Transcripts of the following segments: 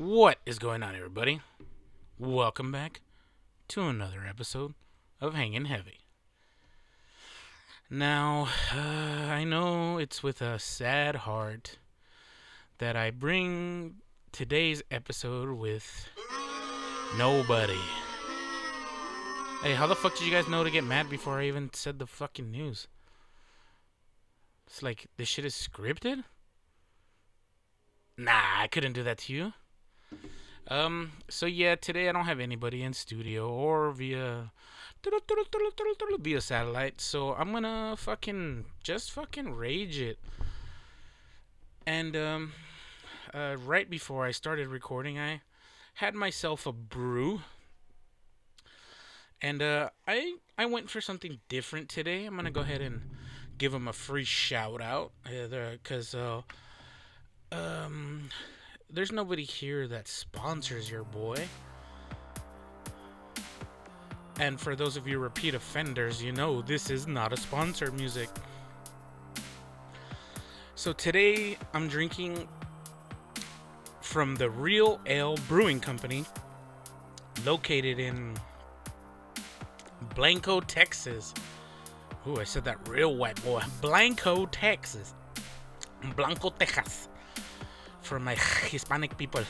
What is going on, everybody? Welcome back to another episode of Hanging Heavy. Now, uh, I know it's with a sad heart that I bring today's episode with nobody. Hey, how the fuck did you guys know to get mad before I even said the fucking news? It's like this shit is scripted? Nah, I couldn't do that to you. Um, so yeah, today I don't have anybody in studio or via via satellite, so I'm gonna fucking just fucking rage it. And um, uh, right before I started recording, I had myself a brew, and uh, I I went for something different today. I'm gonna go ahead and give them a free shout out, because uh, um, there's nobody here that sponsors your boy. And for those of you repeat offenders, you know this is not a sponsor music. So today I'm drinking from the Real Ale Brewing Company, located in Blanco, Texas. Ooh, I said that real white boy. Blanco, Texas. Blanco, Texas. For my Hispanic people.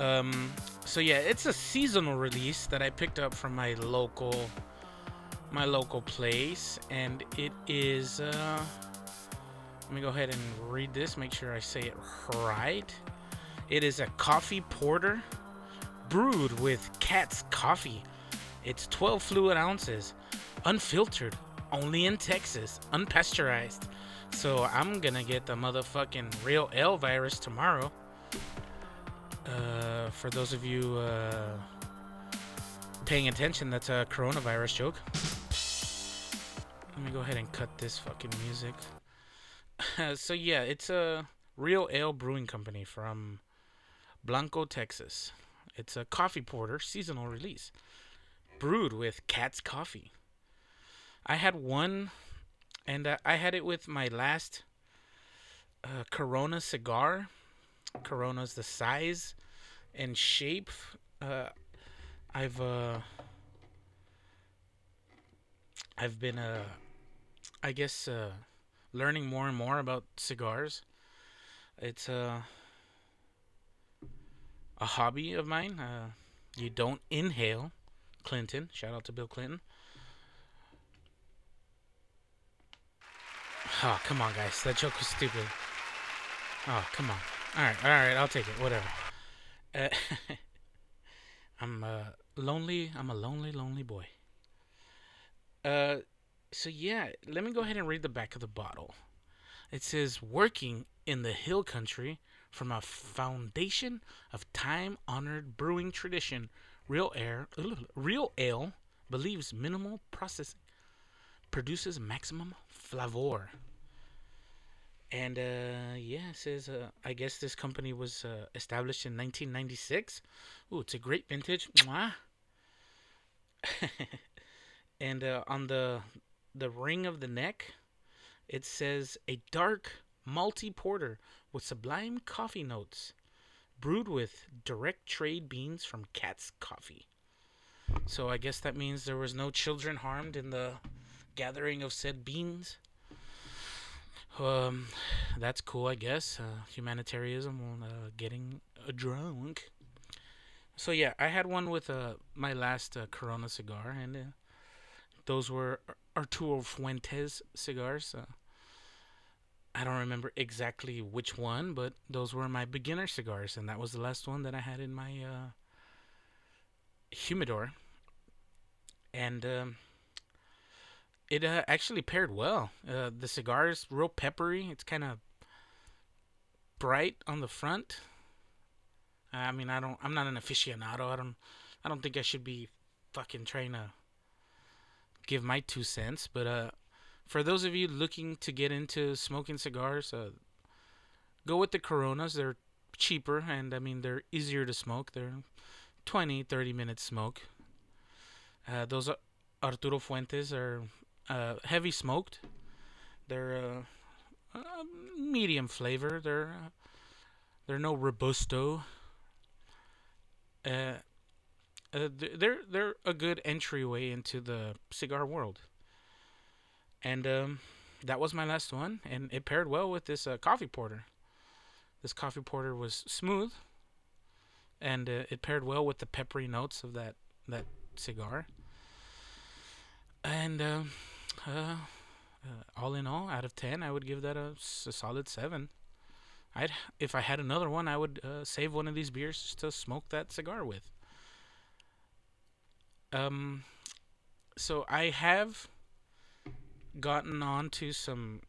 Um, so yeah, it's a seasonal release that I picked up from my local, my local place, and it is. Uh, let me go ahead and read this. Make sure I say it right. It is a coffee porter, brewed with Katz coffee. It's 12 fluid ounces, unfiltered, only in Texas, unpasteurized. So I'm gonna get the motherfucking real L virus tomorrow. Uh, for those of you uh, paying attention, that's a coronavirus joke. Let me go ahead and cut this fucking music. so yeah, it's a real ale brewing company from Blanco, Texas. It's a coffee porter seasonal release, brewed with Katz coffee. I had one, and uh, I had it with my last uh, Corona cigar. Corona's the size and shape. Uh, I've uh, I've been uh, I guess uh, learning more and more about cigars. It's a hobby of mine. You don't inhale. Clinton. Shout out to Bill Clinton. Oh, come on, guys. That joke was stupid. Oh, come on. All right, all right. I'll take it. Whatever. Uh, I'm uh, lonely. I'm a lonely, lonely boy. Uh, so yeah, let me go ahead and read the back of the bottle. It says, "Working in the hill country from a foundation of time-honored brewing tradition, real air, real ale believes minimal processing produces maximum flavor." And uh, yeah, says uh, I guess this company was uh, established in 1996. Ooh, it's a great vintage. Mwah. and uh, on the the ring of the neck, it says a dark malty porter with sublime coffee notes, brewed with direct trade beans from Katz Coffee. So I guess that means there was no children harmed in the gathering of said beans. Um, that's cool, I guess. Uh, humanitarianism, uh, getting uh, drunk. So yeah, I had one with uh, my last uh, Corona cigar, and uh, those were Arturo Fuentes cigars. I don't remember exactly which one, but those were my beginner cigars, and that was the last one that I had in my humidor. And um, it uh, actually paired well. Uh, the cigar is real peppery. It's kind of bright on the front. I mean, I don't. I'm not an aficionado. I don't. I don't think I should be fucking trying to give my two cents. But uh, for those of you looking to get into smoking cigars, uh, go with the Coronas. They're cheaper and I mean they're easier to smoke. They're 20, 30 minute smoke. Uh, those Arturo Fuentes are uh, heavy smoked. They're uh, uh, medium flavor. They're They're no robusto. Uh, uh, they're they're a good entryway into the cigar world. And um, that was my last one, and it paired well with this uh, coffee porter. This coffee porter was smooth, and uh, it paired well with the peppery notes of that that cigar. And um, uh, uh, all in all, out of ten, I would give that a, a solid seven. I'd if I had another one, I would uh, save one of these beers to smoke that cigar with. Um, so I have gotten on to some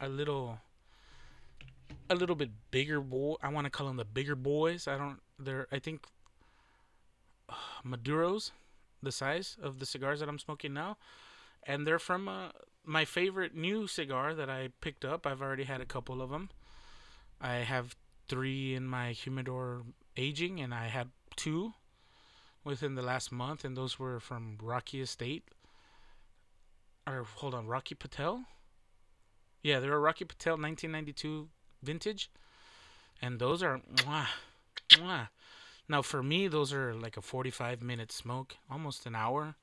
a little a little bit bigger boy. I want to call them the bigger boys. I don't. They're. I think uh, Maduros, the size of the cigars that I'm smoking now, and they're from uh, my favorite new cigar that I picked up. I've already had a couple of them. I have three in my humidor aging, and I had two within the last month, and those were from Rocky Estate. Or hold on, Rocky Patel. Yeah, they're a Rocky Patel 1992 vintage, and those are mwah, mwah. Now for me, those are like a 45 minute smoke, almost an hour.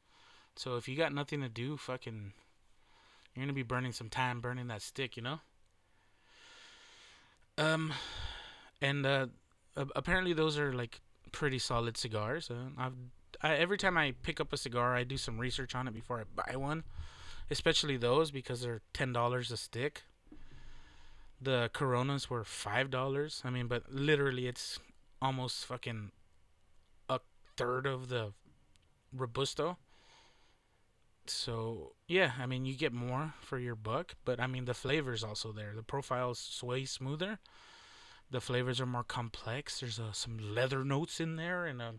So if you got nothing to do, fucking, you're gonna be burning some time burning that stick, you know. Um, and uh, apparently those are like pretty solid cigars. Uh, I've I, every time I pick up a cigar, I do some research on it before I buy one, especially those because they're ten dollars a stick. The Coronas were five dollars. I mean, but literally, it's almost fucking a third of the Robusto. So yeah, I mean, you get more for your buck, but I mean, the flavor's also there. The profile's way smoother. The flavors are more complex. There's uh, some leather notes in there, and uh,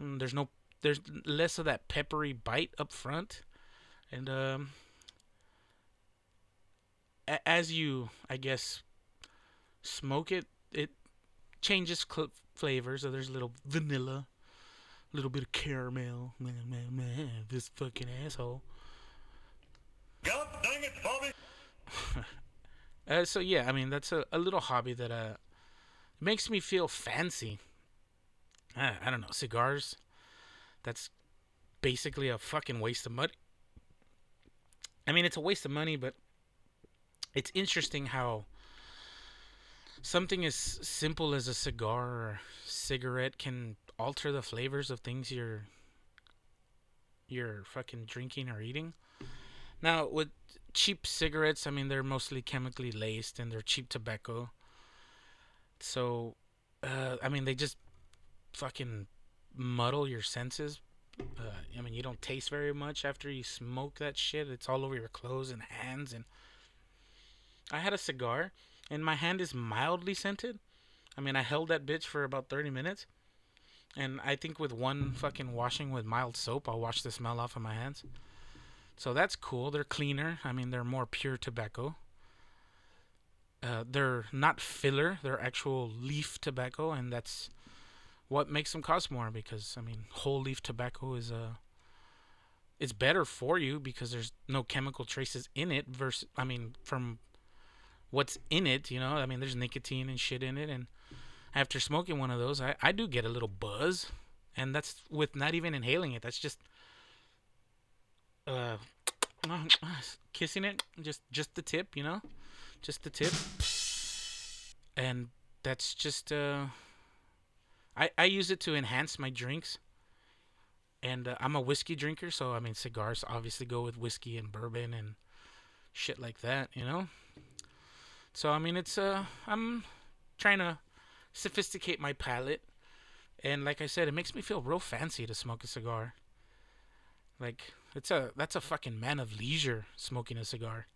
mm, there's no there's less of that peppery bite up front, and um, a- as you I guess smoke it, it changes cl- flavors. So there's a little vanilla, little bit of caramel. Man, man, man, this fucking asshole. God dang it, Bobby! uh, so yeah, I mean that's a, a little hobby that uh makes me feel fancy. Uh, I don't know cigars. That's basically a fucking waste of money. I mean, it's a waste of money, but it's interesting how something as simple as a cigar or cigarette can alter the flavors of things you're you're fucking drinking or eating. Now, with cheap cigarettes, I mean they're mostly chemically laced and they're cheap tobacco. So, uh, I mean they just fucking muddle your senses. Uh, I mean you don't taste very much after you smoke that shit. It's all over your clothes and hands and I had a cigar and my hand is mildly scented. I mean, I held that bitch for about 30 minutes. And I think with one fucking washing with mild soap, I'll wash the smell off of my hands. So that's cool. They're cleaner. I mean, they're more pure tobacco. Uh, they're not filler. They're actual leaf tobacco, and that's what makes them cost more. Because I mean, whole leaf tobacco is uh, it's better for you because there's no chemical traces in it. Versus, I mean, from what's in it, you know. I mean, there's nicotine and shit in it, and after smoking one of those, I, I do get a little buzz, and that's with not even inhaling it. That's just uh, kissing it, just just the tip, you know, just the tip, and that's just uh, I I use it to enhance my drinks. And uh, I'm a whiskey drinker, so I mean cigars obviously go with whiskey and bourbon and shit like that, you know. So I mean, it's uh, I'm trying to sophisticate my palate, and like I said, it makes me feel real fancy to smoke a cigar. Like it's a that's a fucking man of leisure smoking a cigar.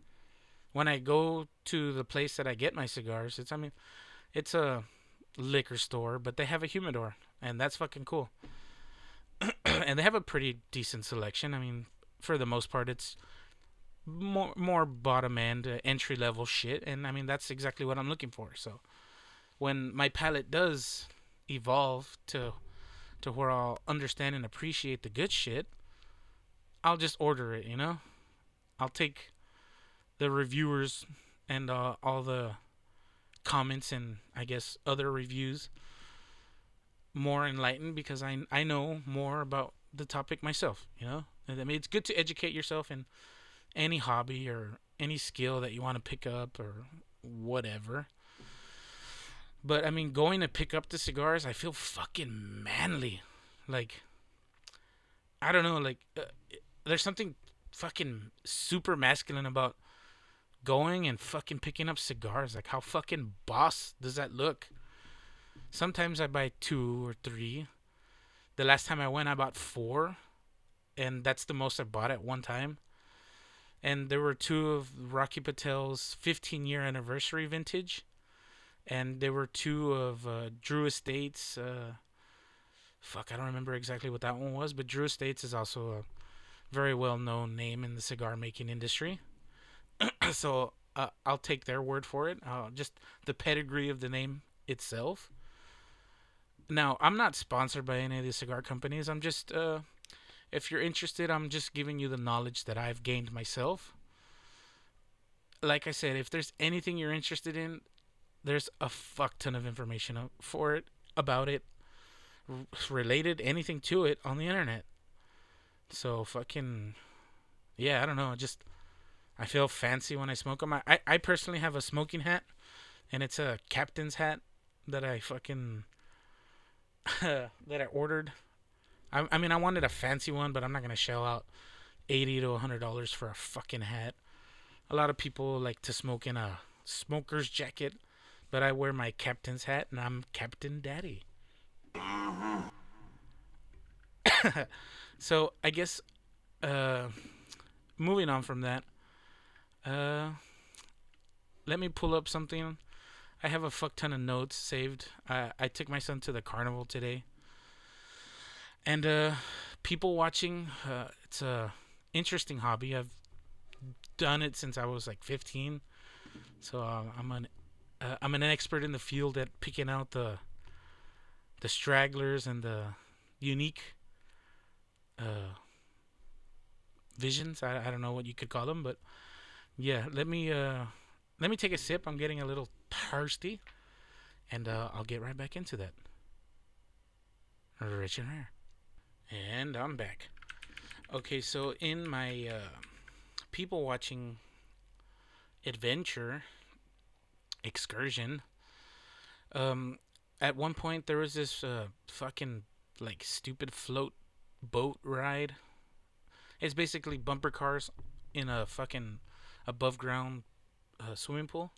When I go to the place that I get my cigars, it's I mean, it's a liquor store, but they have a humidor, and that's fucking cool. and they have a pretty decent selection. I mean, for the most part, it's more more bottom end uh, entry level shit and i mean that's exactly what i'm looking for so when my palate does evolve to to where i'll understand and appreciate the good shit i'll just order it you know i'll take the reviewers and uh, all the comments and I guess other reviews more enlightened because I I know more about the topic myself. You know, I mean, it's good to educate yourself in any hobby or any skill that you want to pick up or whatever. But I mean, going to pick up the cigars, I feel fucking manly. Like, I don't know, like, uh, there's something fucking super masculine about going and fucking picking up cigars. Like, how fucking boss does that look? Sometimes I buy two or three. The last time I went, I bought four, and that's the most I bought at one time. And there were two of Rocky Patel's 15 year anniversary vintage, and there were two of uh, Drew Estates. Uh, fuck, I don't remember exactly what that one was, but Drew Estates is also a very well known name in the cigar making industry. so uh, I'll take their word for it. Uh, just the pedigree of the name itself. Now, I'm not sponsored by any of these cigar companies. I'm just, uh, if you're interested, I'm just giving you the knowledge that I've gained myself. Like I said, if there's anything you're interested in, there's a fuck ton of information for it, about it, related, anything to it on the internet. So fucking, yeah, I don't know. Just, I feel fancy when I smoke them. I, I, I personally have a smoking hat, and it's a captain's hat that I fucking that I ordered. I, I mean, I wanted a fancy one, but I'm not gonna shell out eighty to hundred dollars for a fucking hat. A lot of people like to smoke in a smoker's jacket, but I wear my captain's hat, and I'm Captain Daddy. so I guess, uh, moving on from that, uh, let me pull up something I have a fuck ton of notes saved. I I took my son to the carnival today, and uh, people watching. Uh, it's a interesting hobby. I've done it since I was like 15, so uh, I'm an uh, I'm an expert in the field at picking out the the stragglers and the unique uh, visions. I I don't know what you could call them, but yeah. Let me uh let me take a sip. I'm getting a little thirsty. And uh, I'll get right back into that. Rich and rare. And I'm back. Okay, so in my uh, people watching adventure excursion, um, at one point there was this uh, fucking like stupid float boat ride. It's basically bumper cars in a fucking above ground uh, swimming pool,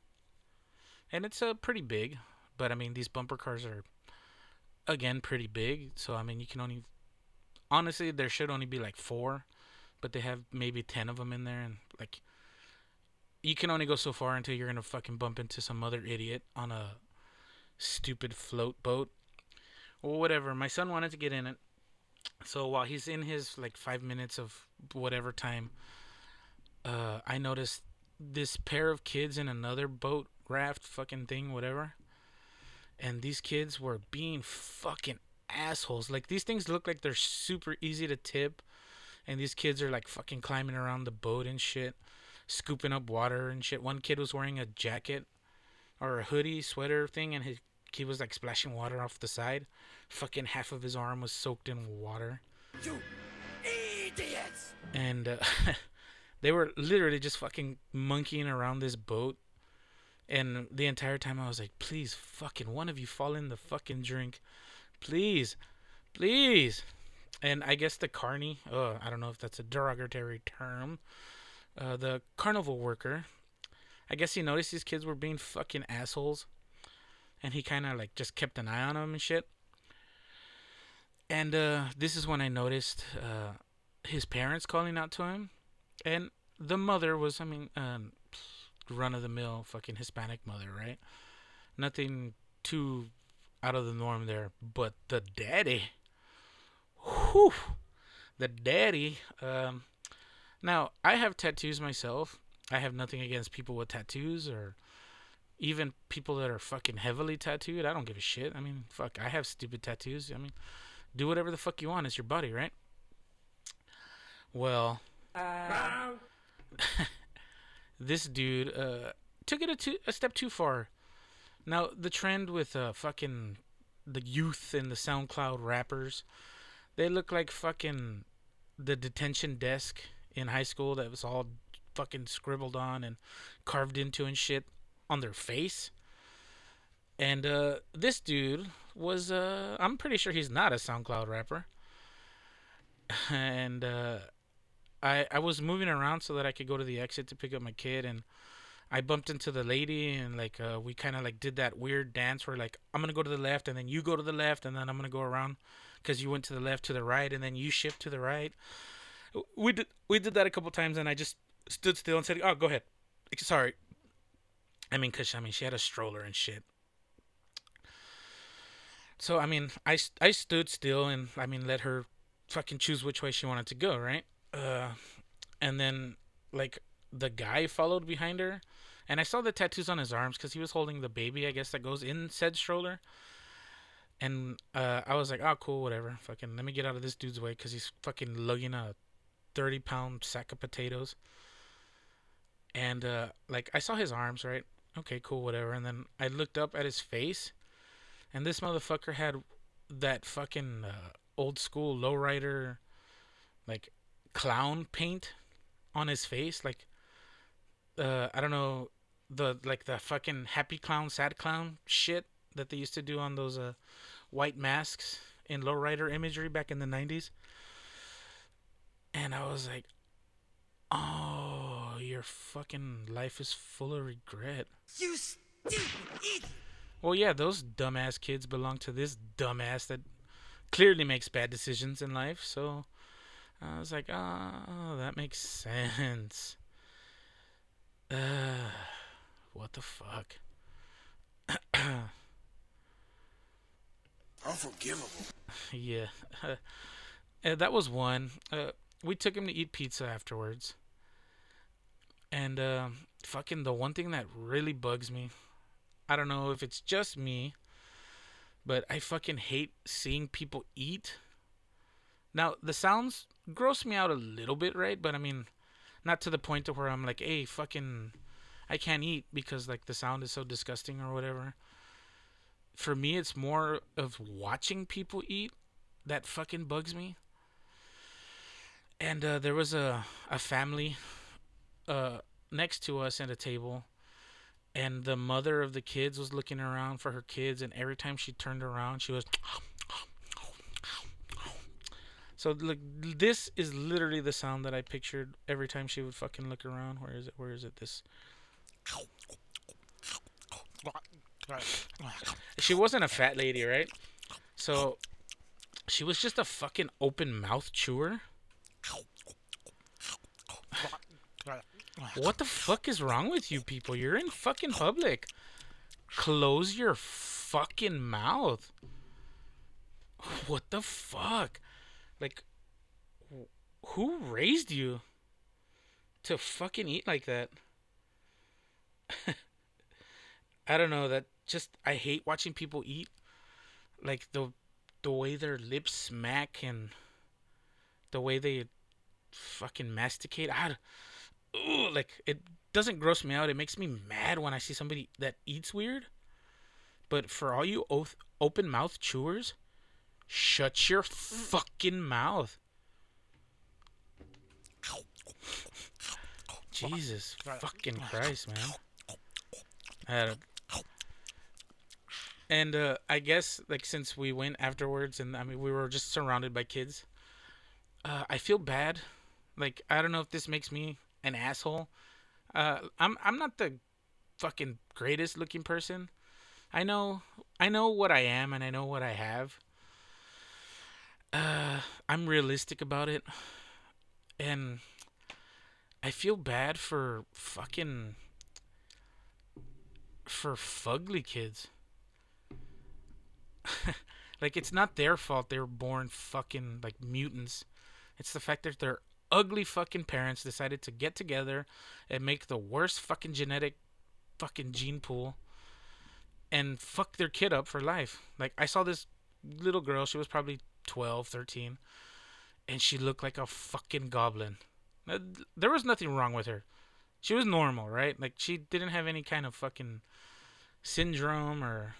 and it's uh, pretty big. But I mean, these bumper cars are again pretty big. So I mean, you can only honestly there should only be like four, but they have maybe ten of them in there, and like you can only go so far until you're gonna fucking bump into some other idiot on a stupid float boat or whatever. My son wanted to get in it, so while he's in his like five minutes of whatever time, uh, I noticed this pair of kids in another boat raft fucking thing, whatever. And these kids were being fucking assholes. Like these things look like they're super easy to tip. And these kids are like fucking climbing around the boat and shit, scooping up water and shit. One kid was wearing a jacket or a hoodie, sweater thing, and his he was like splashing water off the side. Fucking half of his arm was soaked in water. You idiots! And uh, They were literally just fucking monkeying around this boat. And the entire time I was like, please, fucking one of you fall in the fucking drink. Please. Please. And I guess the carney, oh, I don't know if that's a derogatory term. Uh, the carnival worker, I guess he noticed these kids were being fucking assholes. And he kind of like just kept an eye on them and shit. And uh, this is when I noticed uh, his parents calling out to him and the mother was, I mean, um, run of the mill fucking Hispanic mother, right? Nothing too out of the norm there. But the daddy, whew, the daddy. Um, now I have tattoos myself. I have nothing against people with tattoos or even people that are fucking heavily tattooed. I don't give a shit. I mean, fuck, I have stupid tattoos. I mean, do whatever the fuck you want. It's your body, right? Well, uh, this dude uh, took it a, too, a step too far. Now the trend with uh fucking the youth and the SoundCloud rappers, they look like fucking the detention desk in high school that was all fucking scribbled on and carved into and shit on their face. And uh this dude was uh I'm pretty sure he's not a SoundCloud rapper. And uh I I was moving around so that I could go to the exit to pick up my kid and I bumped into the lady and like uh, we kind of like did that weird dance where like I'm gonna go to the left and then you go to the left and then I'm gonna go around because you went to the left to the right and then you shift to the right. We did we did that a couple times and I just stood still and said, "Oh, go ahead." Sorry. I mean, cause I mean she had a stroller and shit. So I mean, I I stood still and I mean let her fucking choose which way she wanted to go, right? Uh, and then like the guy followed behind her, and I saw the tattoos on his arms because he was holding the baby, I guess that goes in said stroller. And uh, I was like, oh, cool, whatever. Fucking, let me get out of this dude's way because he's fucking lugging a 30 pound sack of potatoes. And, uh, like, I saw his arms, right? Okay, cool, whatever. And then I looked up at his face, and this motherfucker had that fucking uh, old school lowrider, like, clown paint on his face. Like, uh, I don't know, the, like, the fucking happy clown, sad clown shit that they used to do on those, uh, white masks in lowrider imagery back in the 90s. And I was like, oh, your fucking life is full of regret. You stupid idiot! Well, yeah, those dumbass kids belong to this dumbass that clearly makes bad decisions in life. So I was like, oh, that makes sense. Uh, what the fuck? Unforgivable. yeah. Uh, that was one. Uh, we took him to eat pizza afterwards. And uh, fucking the one thing that really bugs me, I don't know if it's just me, but I fucking hate seeing people eat. Now, the sounds gross me out a little bit, right? But I mean, not to the point to where I'm like, hey, fucking, I can't eat because like the sound is so disgusting or whatever. For me, it's more of watching people eat that fucking bugs me. And uh, there was a a family uh, next to us at a table, and the mother of the kids was looking around for her kids, and every time she turned around, she was. So look, this is literally the sound that I pictured every time she would fucking look around. Where is it? Where is it? This. She wasn't a fat lady, right? So she was just a fucking open mouth chewer. What the fuck is wrong with you people? You're in fucking public. Close your fucking mouth. What the fuck? Like, who raised you to fucking eat like that? I don't know. That just I hate watching people eat. Like the the way their lips smack and the way they fucking masticate. I, ooh, like it doesn't gross me out. It makes me mad when I see somebody that eats weird. But for all you oath, open mouth chewers, shut your fucking mouth. Jesus fucking Christ, man. And uh, I guess like since we went afterwards, and I mean we were just surrounded by kids. Uh, I feel bad. Like I don't know if this makes me an asshole. Uh, I'm I'm not the fucking greatest looking person. I know I know what I am and I know what I have. Uh, I'm realistic about it, and I feel bad for fucking for fugly kids. like it's not their fault they were born fucking like mutants. It's the fact that their ugly fucking parents decided to get together and make the worst fucking genetic fucking gene pool and fuck their kid up for life. Like I saw this little girl, she was probably 12, 13, and she looked like a fucking goblin. There was nothing wrong with her. She was normal, right? Like she didn't have any kind of fucking syndrome or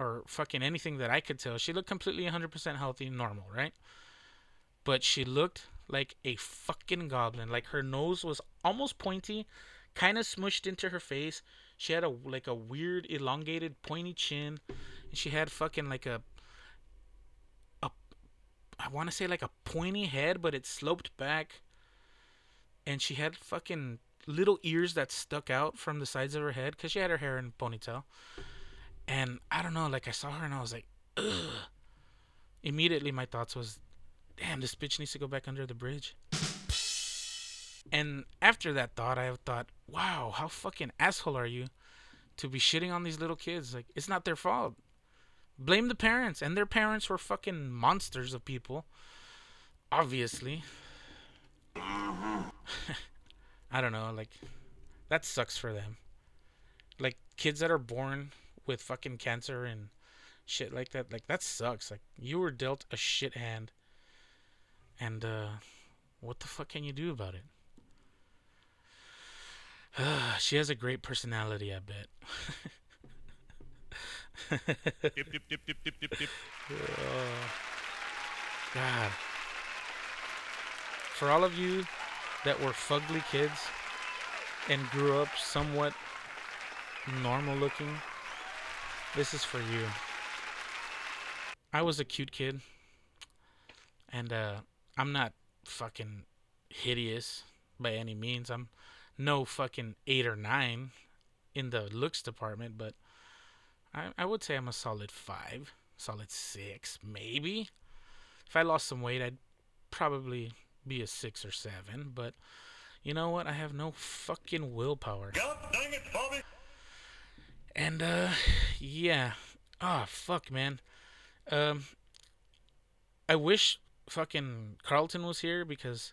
or fucking anything that I could tell. She looked completely 100% healthy, normal, right? But she looked like a fucking goblin. Like her nose was almost pointy, kind of smushed into her face. She had a like a weird elongated pointy chin, and she had fucking like a a I want to say like a pointy head, but it sloped back. And she had fucking little ears that stuck out from the sides of her head because she had her hair in ponytail. And I don't know, like I saw her and I was like, ugh. Immediately my thoughts was, damn, this bitch needs to go back under the bridge. And after that thought, I have thought, wow, how fucking asshole are you to be shitting on these little kids? Like, it's not their fault. Blame the parents, and their parents were fucking monsters of people. Obviously. I don't know, like, that sucks for them. Like, kids that are born with fucking cancer and shit like that, like, that sucks. Like, you were dealt a shit hand. And, uh, what the fuck can you do about it? she has a great personality, I bet. Dip, dip, dip, dip, dip, dip, dip. Oh, God. For all of you that were fugly kids and grew up somewhat normal looking, this is for you. I was a cute kid, and uh, I'm not fucking hideous by any means. I'm no fucking eight or nine in the looks department, but I, I would say I'm a solid five, solid six, maybe. If I lost some weight, I'd probably be a six or seven, but you know what? I have no fucking willpower. It. And uh yeah. Ah, fuck, man. Um I wish fucking Carlton was here because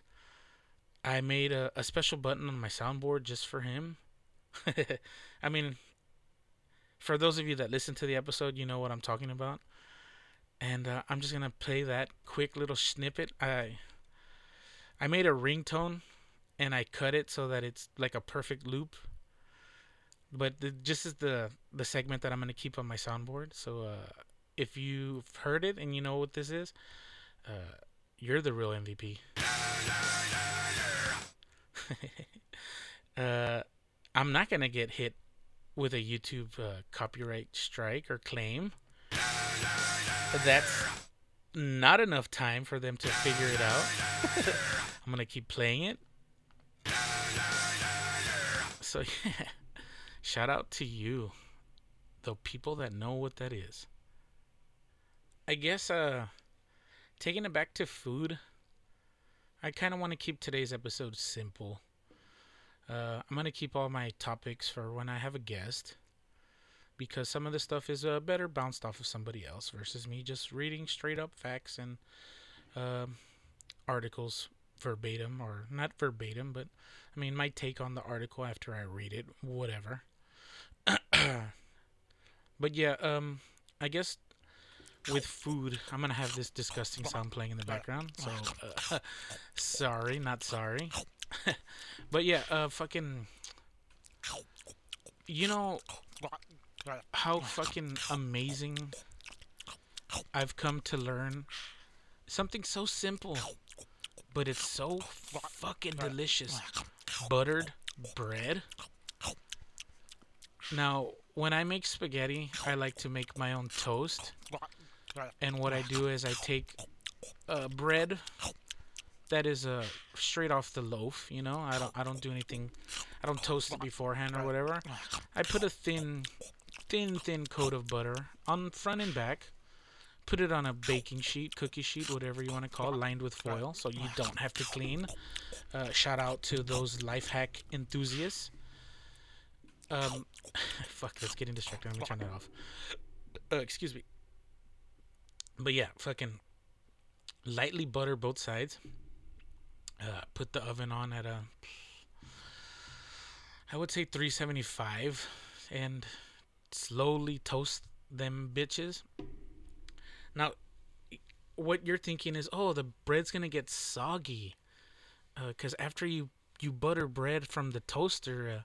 I made a, a special button on my soundboard just for him. I mean, for those of you that listen to the episode, you know what I'm talking about. And uh, I'm just gonna play that quick little snippet. I I made a ringtone, and I cut it so that it's like a perfect loop. But the, just is the the segment that I'm gonna keep on my soundboard. So uh, if you've heard it and you know what this is, uh, you're the real MVP. uh, I'm not gonna get hit with a YouTube uh, copyright strike or claim. That's not enough time for them to figure it out. I'm gonna keep playing it. So yeah, shout out to you, the people that know what that is. I guess uh, taking it back to food. I kind of want to keep today's episode simple. Uh, I'm gonna keep all my topics for when I have a guest, because some of the stuff is uh, better bounced off of somebody else versus me just reading straight up facts and um articles verbatim or not verbatim, but I mean my take on the article after I read it, whatever. but yeah, um, I guess with food, I'm gonna have this disgusting sound playing in the background. So, uh, sorry, not sorry. but yeah, uh, fucking, you know how fucking amazing I've come to learn something so simple, but it's so fucking delicious. Buttered bread. Now, when I make spaghetti, I like to make my own toast. And what I do is I take uh, bread that is uh, straight off the loaf. You know, I don't I don't do anything. I don't toast it beforehand or whatever. I put a thin, thin, thin coat of butter on front and back. Put it on a baking sheet, cookie sheet, whatever you want to call, it, lined with foil, so you don't have to clean. Uh, shout out to those life hack enthusiasts. Um, fuck, that's getting distracted. Let me turn that off. Uh, excuse me. But yeah, fucking lightly butter both sides. Uh, put the oven on at a, I would say 375, and slowly toast them bitches. Now, what you're thinking is, oh, the bread's gonna get soggy, because after you you butter bread from the toaster, uh,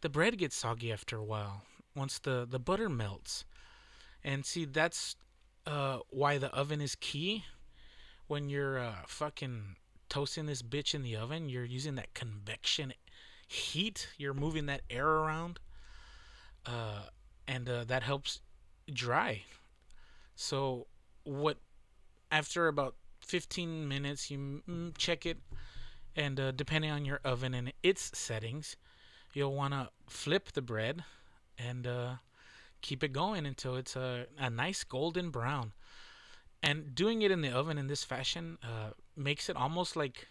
the bread gets soggy after a while. once the the butter melts. And see, that's uh, why the oven is key. When you're uh, fucking toasting this bitch in the oven, you're using that convection heat. You're moving that air around, uh, and uh, that helps dry. So what? After about 15 minutes, you mm, check it, and uh, depending on your oven and its settings, you'll want to flip the bread and keep it going until it's a, a nice golden brown. And doing it in the oven in this fashion uh, makes it almost like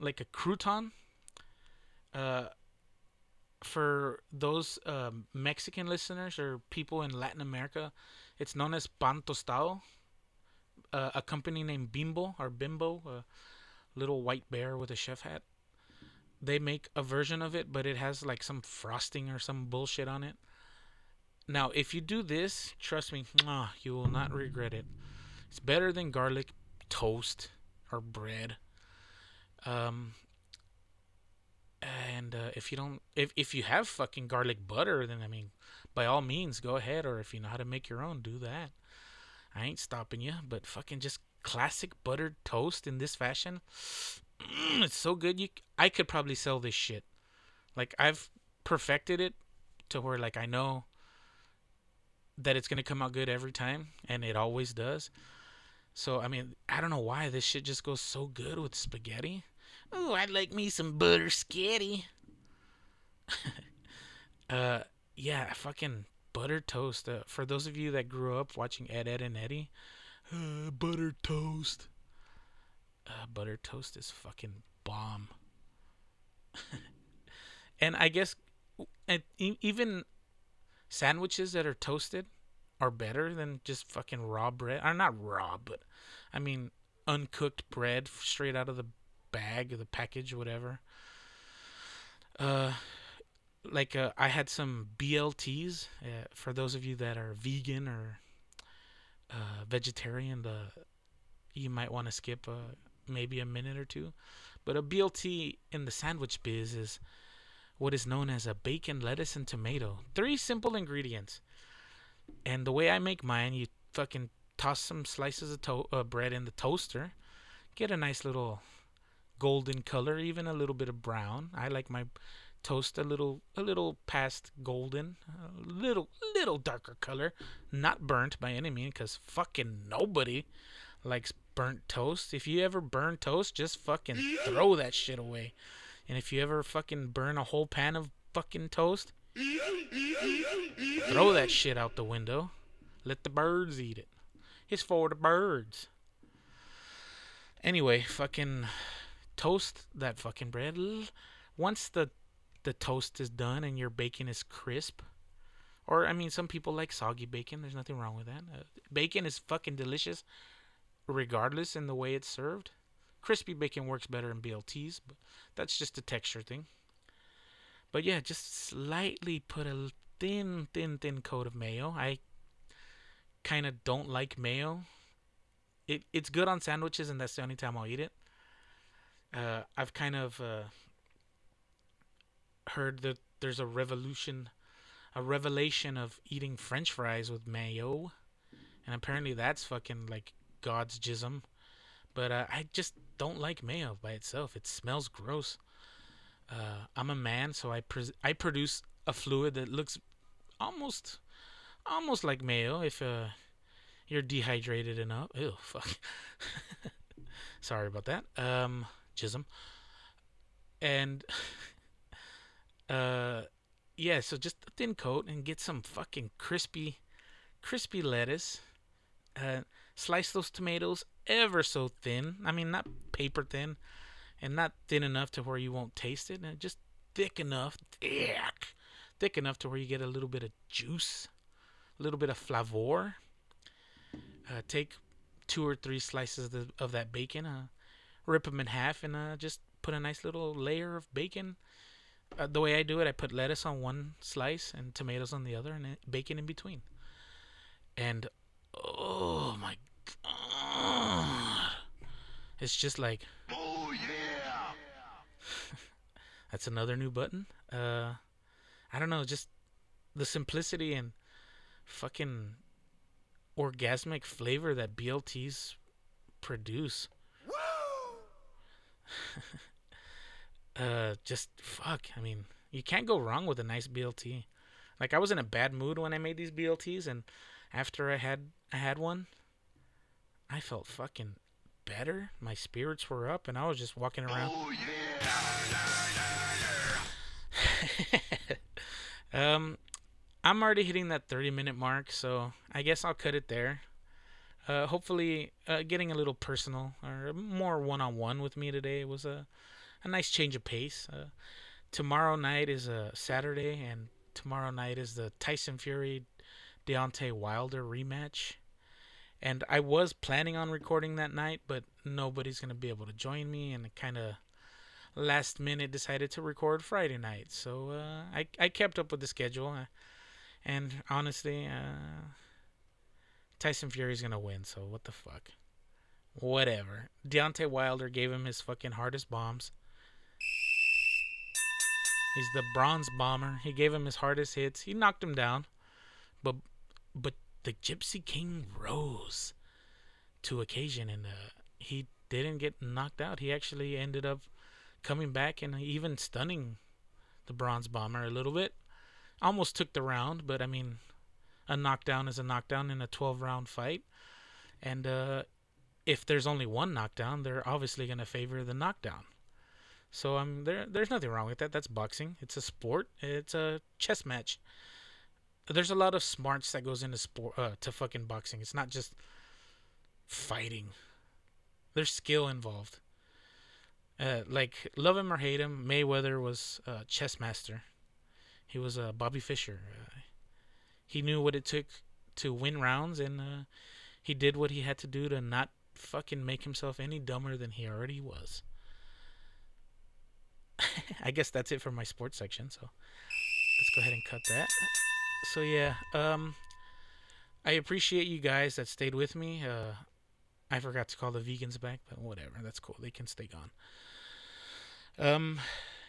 like a crouton. Uh, for those um, Mexican listeners or people in Latin America, it's known as pan tostado. Uh, a company named Bimbo or Bimbo, a little white bear with a chef hat. They make a version of it, but it has like some frosting or some bullshit on it. Now, if you do this, trust me, you will not regret it. It's better than garlic toast or bread. Um, and uh, if you don't, if if you have fucking garlic butter, then I mean, by all means, go ahead. Or if you know how to make your own, do that. I ain't stopping you. But fucking just classic buttered toast in this fashion, mm, it's so good. You, I could probably sell this shit. Like I've perfected it to where like I know that it's gonna come out good every time, and it always does. So I mean, I don't know why this shit just goes so good with spaghetti. Oh, I'd like me some butter sketty. uh, yeah, fucking butter toast. Uh, for those of you that grew up watching Ed, Edd, and Eddy, uh, butter toast. Uh, butter toast is fucking bomb. and I guess even sandwiches that are toasted are better than just fucking raw bread. Or not raw, but I mean uncooked bread straight out of the bag or the package whatever. Uh, like uh, I had some BLTs uh, for those of you that are vegan or uh, vegetarian. The you might want to skip uh, maybe a minute or two, but a BLT in the sandwich biz is what is known as a bacon, lettuce, and tomato. Three simple ingredients. And the way I make mine, you fucking toss some slices of to- uh, bread in the toaster, get a nice little golden color, even a little bit of brown. I like my toast a little a little past golden, a little little darker color, not burnt by any means cuz fucking nobody likes burnt toast. If you ever burn toast, just fucking throw that shit away. And if you ever fucking burn a whole pan of fucking toast, throw that shit out the window. Let the birds eat it. It's for the birds. Anyway, fucking toast that fucking bread. Once the the toast is done and your bacon is crisp, or I mean, some people like soggy bacon. There's nothing wrong with that. Uh, bacon is fucking delicious, regardless in the way it's served. Crispy bacon works better in BLTs, but that's just a texture thing. But yeah, just slightly put a thin, thin, thin coat of mayo. I kind of don't like mayo. It it's good on sandwiches, and that's the only time I'll eat it uh, I've kind of uh, heard that there's a revolution, a revelation of eating French fries with mayo, and apparently that's fucking like God's jism. But uh, I just don't like mayo by itself. It smells gross. Uh, I'm a man, so I pre- I produce a fluid that looks almost almost like mayo if uh, you're dehydrated enough. Ew, fuck. Sorry about that. Um, Chisholm. And uh yeah, so just a thin coat and get some fucking crispy crispy lettuce. Uh slice those tomatoes ever so thin. I mean not paper thin and not thin enough to where you won't taste it, and just thick enough, thick, thick enough to where you get a little bit of juice, a little bit of flavor. Uh, take two or three slices of, the, of that bacon, uh, rip them in half and uh, just put a nice little layer of bacon. Uh, the way I do it, I put lettuce on one slice and tomatoes on the other, and bacon in between. And oh my god, it's just like Oh yeah! that's another new button. Uh, I don't know, just the simplicity and fucking orgasmic flavor that BLTs produce. uh, just fuck. I mean, you can't go wrong with a nice BLT. Like I was in a bad mood when I made these BLTs, and after I had I had one, I felt fucking better. My spirits were up, and I was just walking around. Oh yeah. um, I'm already hitting that 30 minute mark, so I guess I'll cut it there. Uh, hopefully, uh, getting a little personal or more one on one with me today was a, a nice change of pace. Uh, tomorrow night is a Saturday, and tomorrow night is the Tyson Fury Deontay Wilder rematch. And I was planning on recording that night, but nobody's going to be able to join me, and kind of last minute decided to record Friday night. So uh, I, I kept up with the schedule. Uh, and honestly, uh, Tyson Fury's gonna win, so what the fuck? Whatever. Deontay Wilder gave him his fucking hardest bombs. He's the bronze bomber. He gave him his hardest hits. He knocked him down. But but the Gypsy King rose to occasion and uh, he didn't get knocked out. He actually ended up coming back and even stunning the bronze bomber a little bit. Almost took the round, but I mean a knockdown is a knockdown in a 12 round fight. And uh, if there's only one knockdown, they're obviously going to favor the knockdown. So um, there, there's nothing wrong with that. That's boxing. It's a sport. It's a chess match. There's a lot of smarts that goes into sport uh, to fucking boxing. It's not just fighting. There's skill involved. Uh, like love him or hate him, Mayweather was a chess master. He was a Bobby Fischer. Uh, he knew what it took to win rounds, and uh, he did what he had to do to not fucking make himself any dumber than he already was. I guess that's it for my sports section. So let's go ahead and cut that. So yeah, um, I appreciate you guys that stayed with me. Uh, I forgot to call the vegans back, but whatever. That's cool. They can stay gone. Um,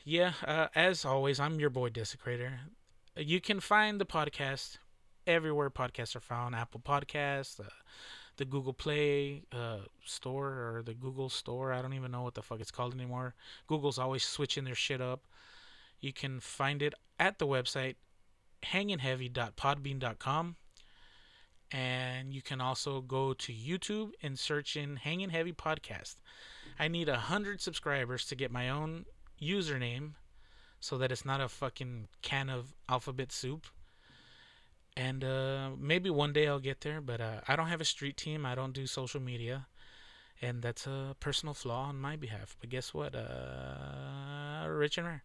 yeah. Uh, as always, I'm your boy Desecrator. You can find the podcast everywhere podcasts are found Apple Podcasts, uh, the Google Play uh, store, or the Google Store. I don't even know what the fuck it's called anymore. Google's always switching their shit up. You can find it at the website hangingheavy.podbean.com. And you can also go to YouTube and search in Hanging Heavy Podcast. I need a hundred subscribers to get my own username so that it's not a fucking can of alphabet soup and uh, maybe one day I'll get there. But uh, I don't have a street team. I don't do social media, and that's a personal flaw on my behalf. But guess what? Uh, rich and rare.